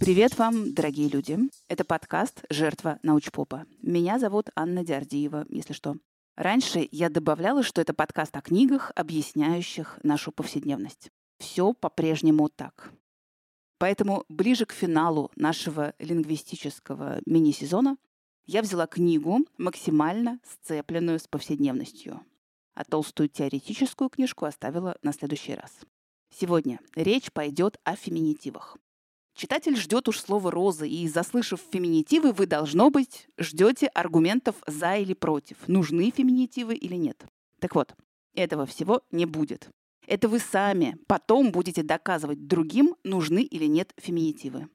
Привет вам, дорогие люди. Это подкаст «Жертва научпопа». Меня зовут Анна Диардиева, если что. Раньше я добавляла, что это подкаст о книгах, объясняющих нашу повседневность. Все по-прежнему так. Поэтому ближе к финалу нашего лингвистического мини-сезона я взяла книгу, максимально сцепленную с повседневностью, а толстую теоретическую книжку оставила на следующий раз. Сегодня речь пойдет о феминитивах. Читатель ждет уж слова «розы», и, заслышав феминитивы, вы, должно быть, ждете аргументов «за» или «против», нужны феминитивы или нет. Так вот, этого всего не будет. Это вы сами потом будете доказывать другим, нужны или нет феминитивы.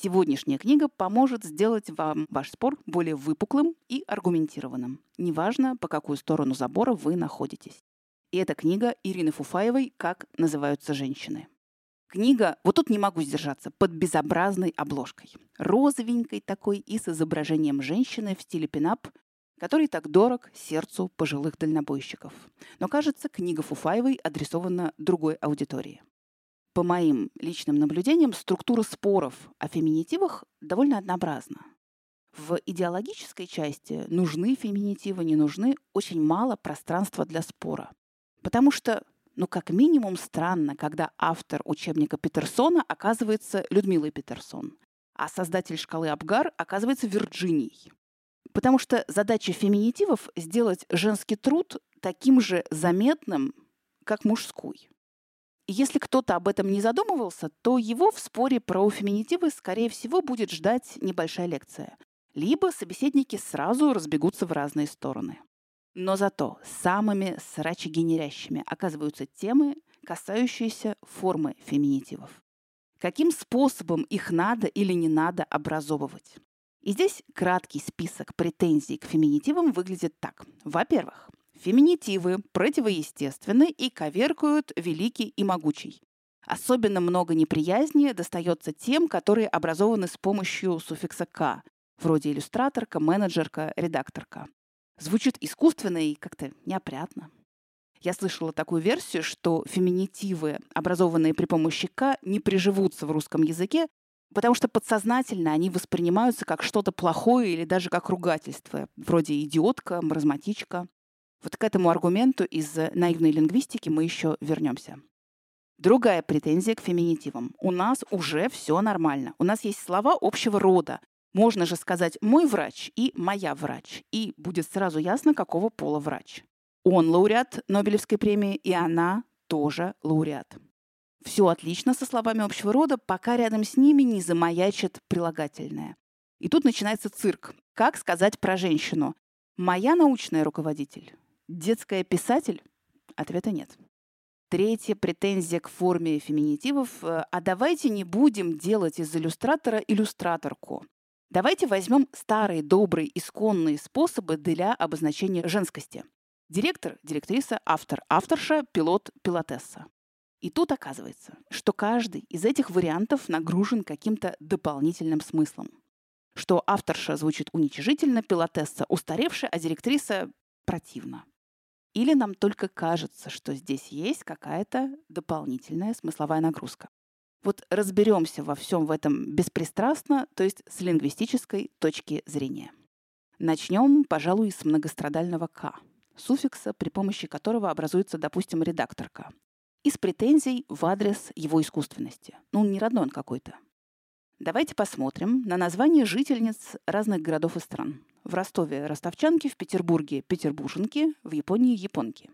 Сегодняшняя книга поможет сделать вам ваш спор более выпуклым и аргументированным, неважно, по какую сторону забора вы находитесь. И это книга Ирины Фуфаевой «Как называются женщины». Книга, вот тут не могу сдержаться, под безобразной обложкой. Розовенькой такой и с изображением женщины в стиле пинап который так дорог сердцу пожилых дальнобойщиков. Но, кажется, книга Фуфаевой адресована другой аудитории. По моим личным наблюдениям, структура споров о феминитивах довольно однообразна. В идеологической части нужны феминитивы, не нужны, очень мало пространства для спора. Потому что, ну, как минимум, странно, когда автор учебника Петерсона оказывается Людмилой Петерсон, а создатель шкалы Абгар оказывается Вирджинией. Потому что задача феминитивов — сделать женский труд таким же заметным, как мужской. Если кто-то об этом не задумывался, то его в споре про феминитивы, скорее всего, будет ждать небольшая лекция. Либо собеседники сразу разбегутся в разные стороны. Но зато самыми срачегенерящими оказываются темы, касающиеся формы феминитивов. Каким способом их надо или не надо образовывать? И здесь краткий список претензий к феминитивам выглядит так. Во-первых, феминитивы противоестественны и коверкают великий и могучий. Особенно много неприязни достается тем, которые образованы с помощью суффикса «к», вроде иллюстраторка, менеджерка, редакторка. Звучит искусственно и как-то неопрятно. Я слышала такую версию, что феминитивы, образованные при помощи «к», не приживутся в русском языке, Потому что подсознательно они воспринимаются как что-то плохое или даже как ругательство, вроде идиотка, маразматичка. Вот к этому аргументу из наивной лингвистики мы еще вернемся. Другая претензия к феминитивам. У нас уже все нормально. У нас есть слова общего рода. Можно же сказать «мой врач» и «моя врач», и будет сразу ясно, какого пола врач. Он лауреат Нобелевской премии, и она тоже лауреат. Все отлично со словами общего рода, пока рядом с ними не замаячит прилагательное. И тут начинается цирк. Как сказать про женщину? Моя научная руководитель? Детская писатель? Ответа нет. Третья претензия к форме феминитивов. Э, а давайте не будем делать из иллюстратора иллюстраторку. Давайте возьмем старые, добрые, исконные способы для обозначения женскости. Директор, директриса, автор, авторша, пилот, пилотесса. И тут оказывается, что каждый из этих вариантов нагружен каким-то дополнительным смыслом. Что авторша звучит уничижительно, пилотесса устаревшая, а директриса противно. Или нам только кажется, что здесь есть какая-то дополнительная смысловая нагрузка. Вот разберемся во всем в этом беспристрастно, то есть с лингвистической точки зрения. Начнем, пожалуй, с многострадального «к», суффикса, при помощи которого образуется, допустим, редакторка и с претензией в адрес его искусственности. Ну, не родной он какой-то. Давайте посмотрим на названия жительниц разных городов и стран. В Ростове – ростовчанки, в Петербурге – петербурженки, в Японии – японки.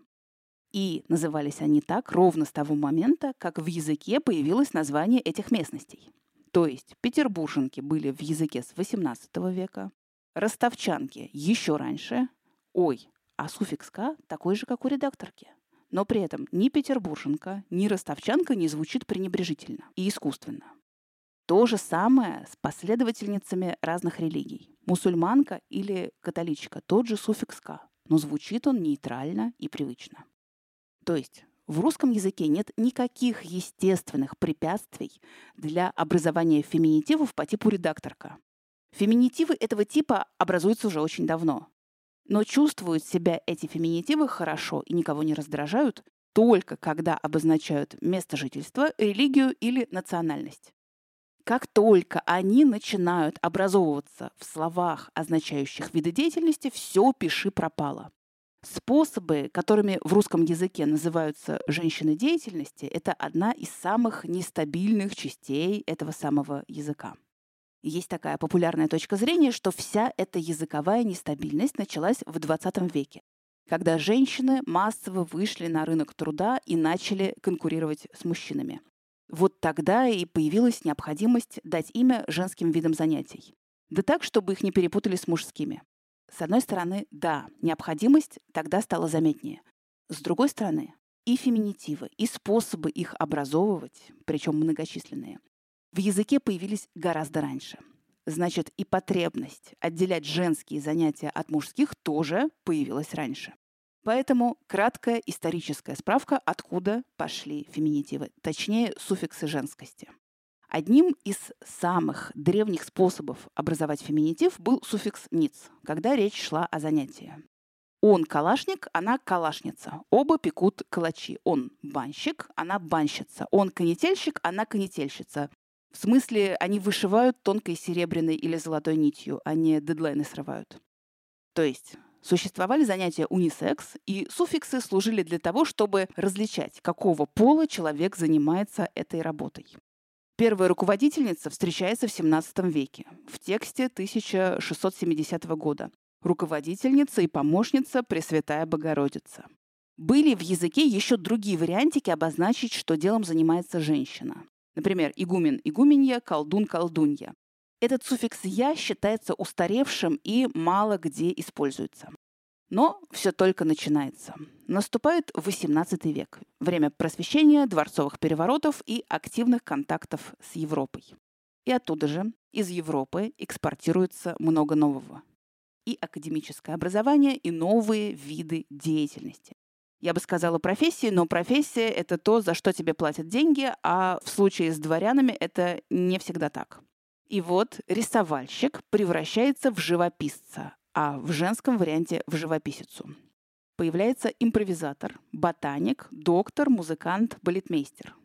И назывались они так ровно с того момента, как в языке появилось название этих местностей. То есть петербурженки были в языке с XVIII века, ростовчанки еще раньше, ой, а суффикс «ка» такой же, как у редакторки. Но при этом ни петербурженка, ни ростовчанка не звучит пренебрежительно и искусственно. То же самое с последовательницами разных религий. Мусульманка или католичка, тот же суффикс «ка», но звучит он нейтрально и привычно. То есть в русском языке нет никаких естественных препятствий для образования феминитивов по типу редакторка. Феминитивы этого типа образуются уже очень давно. Но чувствуют себя эти феминитивы хорошо и никого не раздражают только когда обозначают место жительства, религию или национальность. Как только они начинают образовываться в словах, означающих виды деятельности, все пиши пропало. Способы, которыми в русском языке называются женщины деятельности, это одна из самых нестабильных частей этого самого языка. Есть такая популярная точка зрения, что вся эта языковая нестабильность началась в XX веке, когда женщины массово вышли на рынок труда и начали конкурировать с мужчинами. Вот тогда и появилась необходимость дать имя женским видам занятий. Да так, чтобы их не перепутали с мужскими. С одной стороны, да, необходимость тогда стала заметнее. С другой стороны, и феминитивы, и способы их образовывать, причем многочисленные, в языке появились гораздо раньше. Значит, и потребность отделять женские занятия от мужских тоже появилась раньше. Поэтому краткая историческая справка, откуда пошли феминитивы, точнее суффиксы женскости. Одним из самых древних способов образовать феминитив был суффикс «ниц», когда речь шла о занятии. Он калашник, она калашница. Оба пекут калачи. Он банщик, она банщица. Он конетельщик, она конетельщица. В смысле, они вышивают тонкой серебряной или золотой нитью, а не дедлайны срывают. То есть существовали занятия унисекс, и суффиксы служили для того, чтобы различать, какого пола человек занимается этой работой. Первая руководительница встречается в XVII веке, в тексте 1670 года. Руководительница и помощница Пресвятая Богородица. Были в языке еще другие вариантики обозначить, что делом занимается женщина. Например, игумен – игуменья, колдун – колдунья. Этот суффикс «я» считается устаревшим и мало где используется. Но все только начинается. Наступает XVIII век, время просвещения, дворцовых переворотов и активных контактов с Европой. И оттуда же, из Европы, экспортируется много нового. И академическое образование, и новые виды деятельности. Я бы сказала профессии, но профессия — это то, за что тебе платят деньги, а в случае с дворянами это не всегда так. И вот рисовальщик превращается в живописца, а в женском варианте в живописицу. Появляется импровизатор, ботаник, доктор, музыкант, балетмейстер.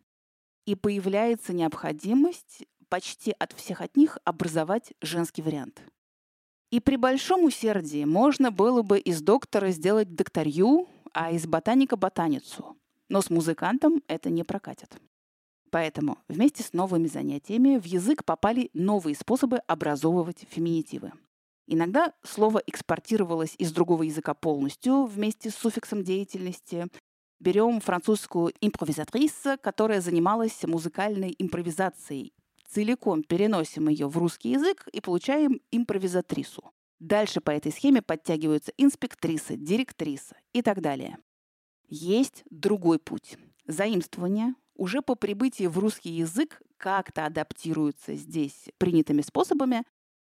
И появляется необходимость почти от всех от них образовать женский вариант. И при большом усердии можно было бы из доктора сделать докторью, а из ботаника — ботаницу. Но с музыкантом это не прокатит. Поэтому вместе с новыми занятиями в язык попали новые способы образовывать феминитивы. Иногда слово экспортировалось из другого языка полностью вместе с суффиксом деятельности. Берем французскую импровизатрис, которая занималась музыкальной импровизацией. Целиком переносим ее в русский язык и получаем импровизатрису. Дальше по этой схеме подтягиваются инспектриса, директриса и так далее. Есть другой путь. Заимствование уже по прибытии в русский язык как-то адаптируются здесь принятыми способами,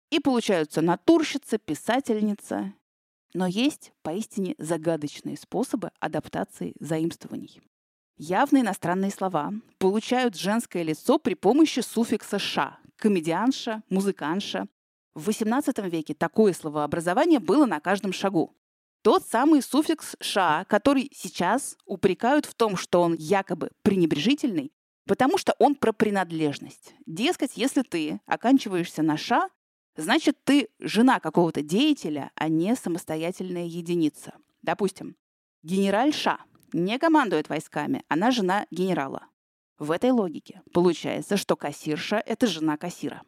и получаются натурщица, писательница. Но есть поистине загадочные способы адаптации заимствований. Явные иностранные слова получают женское лицо при помощи суффикса «ша» – комедианша, музыканша. В XVIII веке такое словообразование было на каждом шагу. Тот самый суффикс «ша», который сейчас упрекают в том, что он якобы пренебрежительный, потому что он про принадлежность. Дескать, если ты оканчиваешься на «ша», значит, ты жена какого-то деятеля, а не самостоятельная единица. Допустим, генераль Ша не командует войсками, она жена генерала. В этой логике получается, что кассирша – это жена кассира.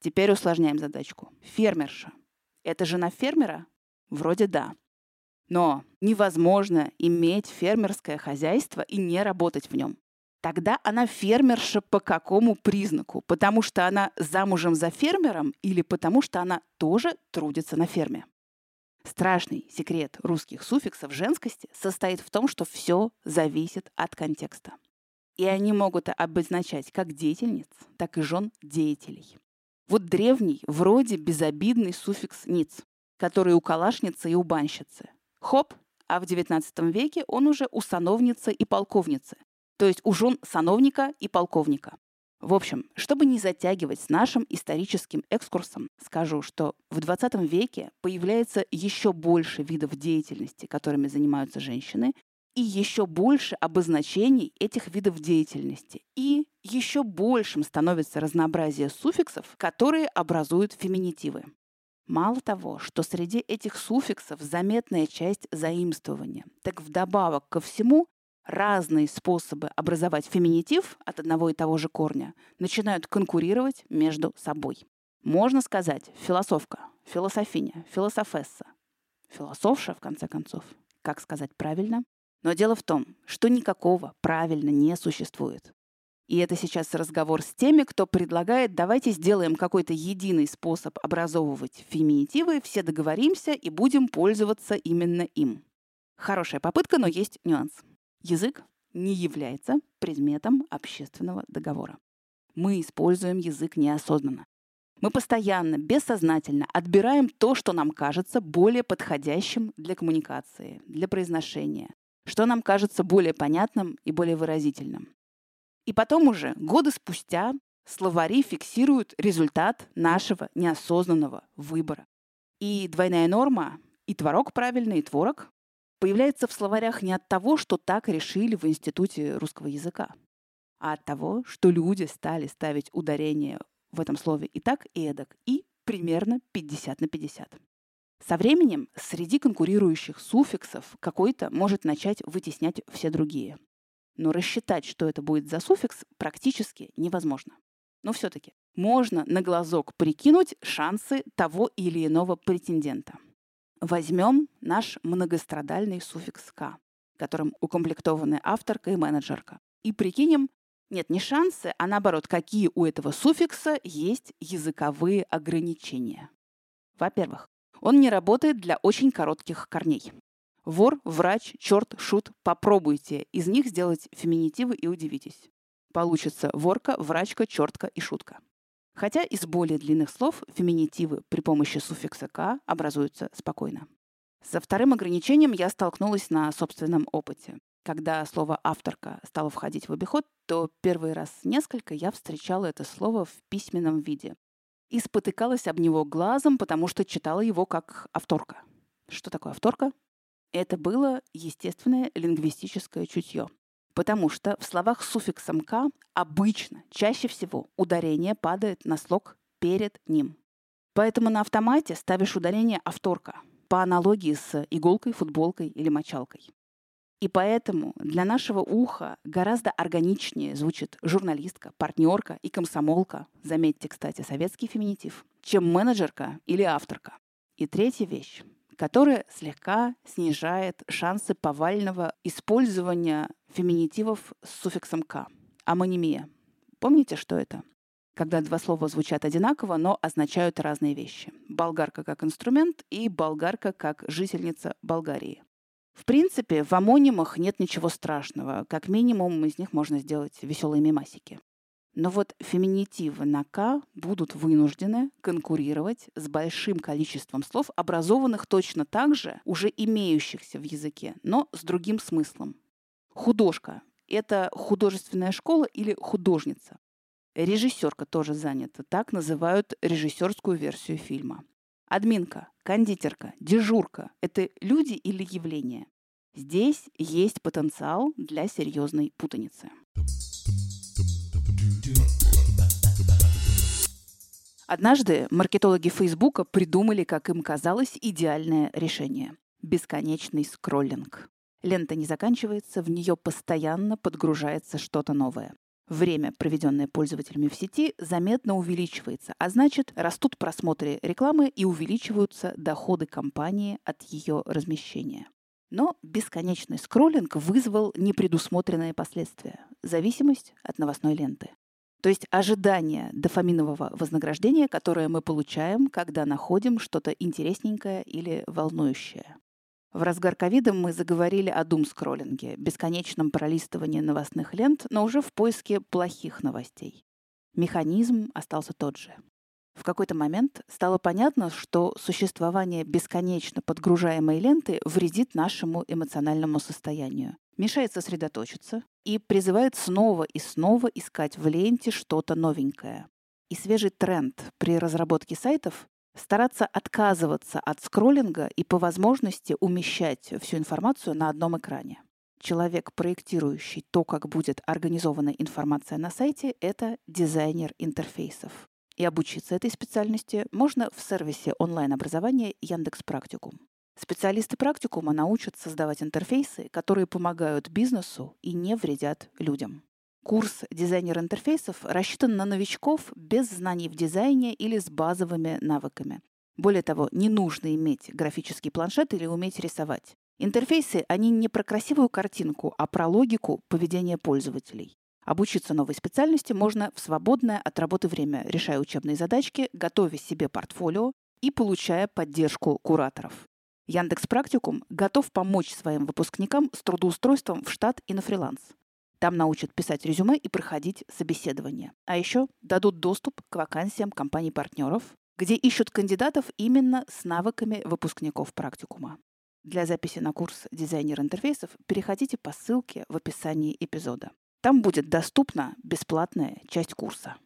Теперь усложняем задачку. Фермерша – это жена фермера? Вроде да. Но невозможно иметь фермерское хозяйство и не работать в нем. Тогда она фермерша по какому признаку? Потому что она замужем за фермером или потому что она тоже трудится на ферме? Страшный секрет русских суффиксов женскости состоит в том, что все зависит от контекста. И они могут обозначать как деятельниц, так и жен деятелей. Вот древний, вроде безобидный суффикс «ниц», который у калашницы и у банщицы. Хоп, а в XIX веке он уже у сановницы и полковницы, то есть у жен сановника и полковника. В общем, чтобы не затягивать с нашим историческим экскурсом, скажу, что в 20 веке появляется еще больше видов деятельности, которыми занимаются женщины, и еще больше обозначений этих видов деятельности. И еще большим становится разнообразие суффиксов, которые образуют феминитивы. Мало того, что среди этих суффиксов заметная часть заимствования, так вдобавок ко всему разные способы образовать феминитив от одного и того же корня начинают конкурировать между собой. Можно сказать философка, философиня, философесса. Философша, в конце концов. Как сказать правильно? Но дело в том, что никакого правильно не существует. И это сейчас разговор с теми, кто предлагает, давайте сделаем какой-то единый способ образовывать феминитивы, все договоримся и будем пользоваться именно им. Хорошая попытка, но есть нюанс. Язык не является предметом общественного договора. Мы используем язык неосознанно. Мы постоянно, бессознательно отбираем то, что нам кажется более подходящим для коммуникации, для произношения, что нам кажется более понятным и более выразительным. И потом уже, годы спустя, словари фиксируют результат нашего неосознанного выбора. И двойная норма, и творог правильный, и творог появляется в словарях не от того, что так решили в Институте русского языка, а от того, что люди стали ставить ударение в этом слове и так, и эдак, и примерно 50 на 50. Со временем среди конкурирующих суффиксов какой-то может начать вытеснять все другие. Но рассчитать, что это будет за суффикс, практически невозможно. Но все-таки можно на глазок прикинуть шансы того или иного претендента – Возьмем наш многострадальный суффикс «к», которым укомплектованы авторка и менеджерка, и прикинем, нет, не шансы, а наоборот, какие у этого суффикса есть языковые ограничения. Во-первых, он не работает для очень коротких корней. Вор, врач, черт, шут. Попробуйте из них сделать феминитивы и удивитесь. Получится ворка, врачка, чертка и шутка. Хотя из более длинных слов феминитивы при помощи суффикса «к» образуются спокойно. Со вторым ограничением я столкнулась на собственном опыте. Когда слово «авторка» стало входить в обиход, то первый раз несколько я встречала это слово в письменном виде и спотыкалась об него глазом, потому что читала его как «авторка». Что такое «авторка»? Это было естественное лингвистическое чутье. Потому что в словах с суффиксом «к» обычно, чаще всего, ударение падает на слог перед ним. Поэтому на автомате ставишь ударение «авторка» по аналогии с иголкой, футболкой или мочалкой. И поэтому для нашего уха гораздо органичнее звучит журналистка, партнерка и комсомолка, заметьте, кстати, советский феминитив, чем менеджерка или авторка. И третья вещь которая слегка снижает шансы повального использования феминитивов с суффиксом «к». Амонимия. Помните, что это? Когда два слова звучат одинаково, но означают разные вещи. Болгарка как инструмент и болгарка как жительница Болгарии. В принципе, в амонимах нет ничего страшного. Как минимум, из них можно сделать веселые мемасики. Но вот феминитивы на «к» будут вынуждены конкурировать с большим количеством слов, образованных точно так же, уже имеющихся в языке, но с другим смыслом. Художка — это художественная школа или художница. Режиссерка тоже занята, так называют режиссерскую версию фильма. Админка, кондитерка, дежурка — это люди или явления. Здесь есть потенциал для серьезной путаницы. Однажды маркетологи Фейсбука придумали, как им казалось, идеальное решение – бесконечный скроллинг. Лента не заканчивается, в нее постоянно подгружается что-то новое. Время, проведенное пользователями в сети, заметно увеличивается, а значит, растут просмотры рекламы и увеличиваются доходы компании от ее размещения. Но бесконечный скроллинг вызвал непредусмотренные последствия – зависимость от новостной ленты. То есть ожидание дофаминового вознаграждения, которое мы получаем, когда находим что-то интересненькое или волнующее. В разгар ковида мы заговорили о думскроллинге, бесконечном пролистывании новостных лент, но уже в поиске плохих новостей. Механизм остался тот же. В какой-то момент стало понятно, что существование бесконечно подгружаемой ленты вредит нашему эмоциональному состоянию, мешает сосредоточиться и призывает снова и снова искать в ленте что-то новенькое. И свежий тренд при разработке сайтов стараться отказываться от скроллинга и по возможности умещать всю информацию на одном экране. Человек, проектирующий то, как будет организована информация на сайте, это дизайнер интерфейсов. И обучиться этой специальности можно в сервисе онлайн-образования Яндекс Практикум. Специалисты практикума научат создавать интерфейсы, которые помогают бизнесу и не вредят людям. Курс «Дизайнер интерфейсов» рассчитан на новичков без знаний в дизайне или с базовыми навыками. Более того, не нужно иметь графический планшет или уметь рисовать. Интерфейсы, они не про красивую картинку, а про логику поведения пользователей. Обучиться новой специальности можно в свободное от работы время, решая учебные задачки, готовя себе портфолио и получая поддержку кураторов. Яндекс Практикум готов помочь своим выпускникам с трудоустройством в штат и на фриланс. Там научат писать резюме и проходить собеседование. А еще дадут доступ к вакансиям компаний-партнеров, где ищут кандидатов именно с навыками выпускников практикума. Для записи на курс «Дизайнер интерфейсов» переходите по ссылке в описании эпизода. Там будет доступна бесплатная часть курса.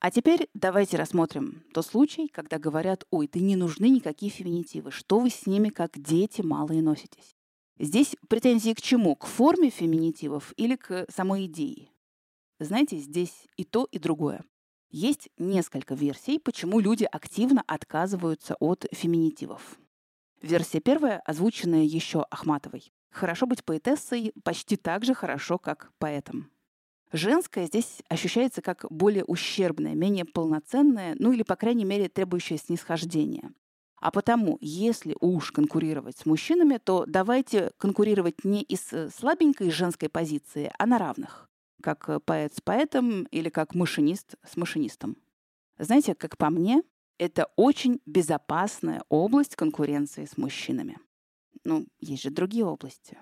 А теперь давайте рассмотрим тот случай, когда говорят, ой, ты не нужны никакие феминитивы, что вы с ними как дети малые носитесь. Здесь претензии к чему? К форме феминитивов или к самой идее? Знаете, здесь и то, и другое. Есть несколько версий, почему люди активно отказываются от феминитивов. Версия первая, озвученная еще Ахматовой. Хорошо быть поэтессой почти так же хорошо, как поэтом. Женское здесь ощущается как более ущербное, менее полноценное, ну или, по крайней мере, требующее снисхождения. А потому, если уж конкурировать с мужчинами, то давайте конкурировать не из э, слабенькой женской позиции, а на равных. Как э, поэт с поэтом или как машинист с машинистом. Знаете, как по мне, это очень безопасная область конкуренции с мужчинами. Ну, есть же другие области.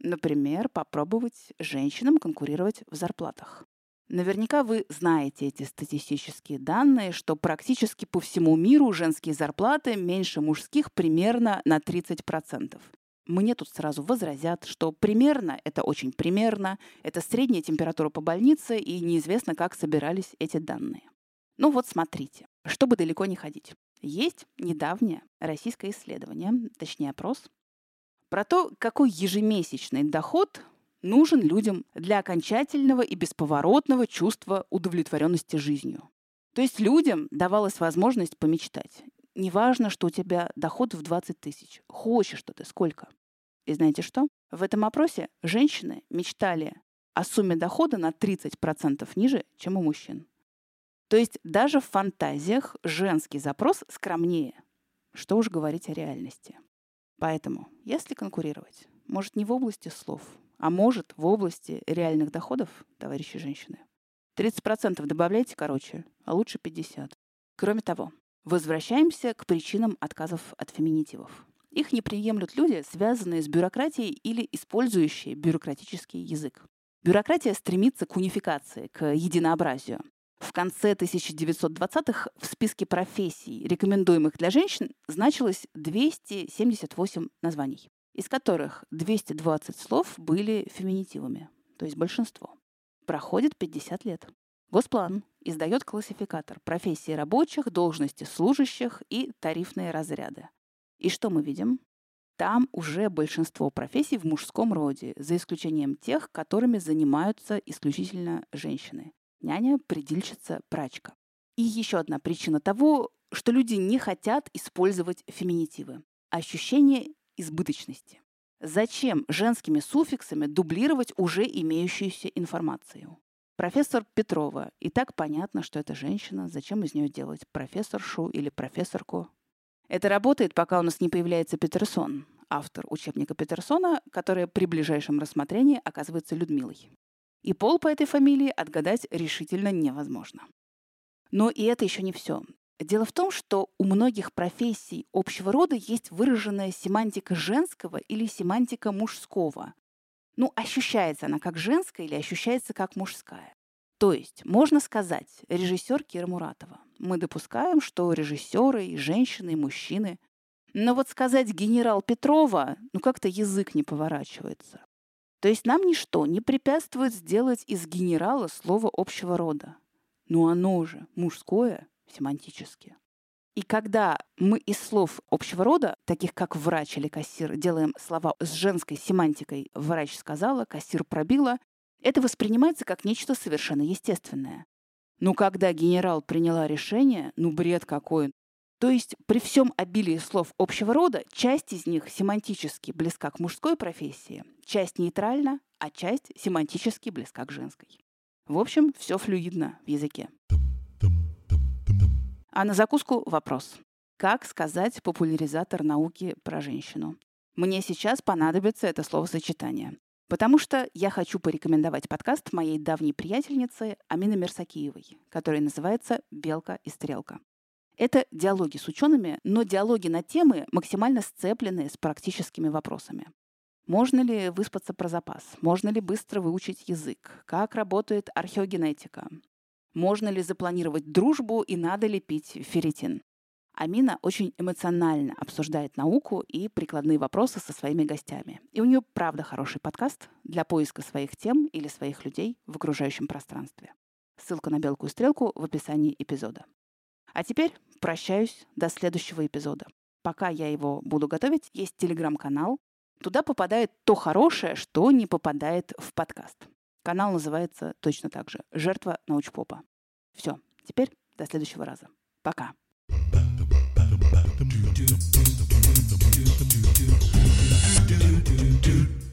Например, попробовать женщинам конкурировать в зарплатах. Наверняка вы знаете эти статистические данные, что практически по всему миру женские зарплаты меньше мужских примерно на 30%. Мне тут сразу возразят, что примерно – это очень примерно, это средняя температура по больнице, и неизвестно, как собирались эти данные. Ну вот смотрите, чтобы далеко не ходить. Есть недавнее российское исследование, точнее опрос, про то, какой ежемесячный доход нужен людям для окончательного и бесповоротного чувства удовлетворенности жизнью. То есть людям давалась возможность помечтать. Неважно, что у тебя доход в 20 тысяч. Хочешь что ты, сколько? И знаете что? В этом опросе женщины мечтали о сумме дохода на 30% ниже, чем у мужчин. То есть даже в фантазиях женский запрос скромнее. Что уж говорить о реальности. Поэтому, если конкурировать, может не в области слов, а может, в области реальных доходов, товарищи женщины. 30% добавляйте короче, а лучше 50%. Кроме того, возвращаемся к причинам отказов от феминитивов. Их не приемлют люди, связанные с бюрократией или использующие бюрократический язык. Бюрократия стремится к унификации, к единообразию. В конце 1920-х в списке профессий, рекомендуемых для женщин, значилось 278 названий из которых 220 слов были феминитивами, то есть большинство. Проходит 50 лет. Госплан издает классификатор профессии рабочих, должности служащих и тарифные разряды. И что мы видим? Там уже большинство профессий в мужском роде, за исключением тех, которыми занимаются исключительно женщины. Няня, предельщица, прачка. И еще одна причина того, что люди не хотят использовать феминитивы. Ощущение избыточности. Зачем женскими суффиксами дублировать уже имеющуюся информацию? Профессор Петрова. И так понятно, что это женщина. Зачем из нее делать профессоршу или профессорку? Это работает, пока у нас не появляется Петерсон, автор учебника Петерсона, который при ближайшем рассмотрении оказывается Людмилой. И пол по этой фамилии отгадать решительно невозможно. Но и это еще не все. Дело в том, что у многих профессий общего рода есть выраженная семантика женского или семантика мужского. Ну, ощущается она как женская или ощущается как мужская. То есть, можно сказать, режиссер Кира Муратова. Мы допускаем, что режиссеры и женщины, и мужчины. Но вот сказать генерал Петрова, ну как-то язык не поворачивается. То есть нам ничто не препятствует сделать из генерала слово общего рода. Но оно же мужское семантически. И когда мы из слов общего рода, таких как врач или кассир, делаем слова с женской семантикой «врач сказала», «кассир пробила», это воспринимается как нечто совершенно естественное. Но когда генерал приняла решение, ну бред какой. То есть при всем обилии слов общего рода, часть из них семантически близка к мужской профессии, часть нейтральна, а часть семантически близка к женской. В общем, все флюидно в языке. А на закуску вопрос. Как сказать популяризатор науки про женщину? Мне сейчас понадобится это словосочетание. Потому что я хочу порекомендовать подкаст моей давней приятельницы Амины Мерсакиевой, который называется «Белка и стрелка». Это диалоги с учеными, но диалоги на темы, максимально сцепленные с практическими вопросами. Можно ли выспаться про запас? Можно ли быстро выучить язык? Как работает археогенетика? Можно ли запланировать дружбу и надо ли пить ферритин? Амина очень эмоционально обсуждает науку и прикладные вопросы со своими гостями. И у нее правда хороший подкаст для поиска своих тем или своих людей в окружающем пространстве. Ссылка на белку и стрелку в описании эпизода. А теперь прощаюсь до следующего эпизода. Пока я его буду готовить, есть телеграм-канал. Туда попадает то хорошее, что не попадает в подкаст. Канал называется точно так же «Жертва научпопа». Все, теперь до следующего раза. Пока. do do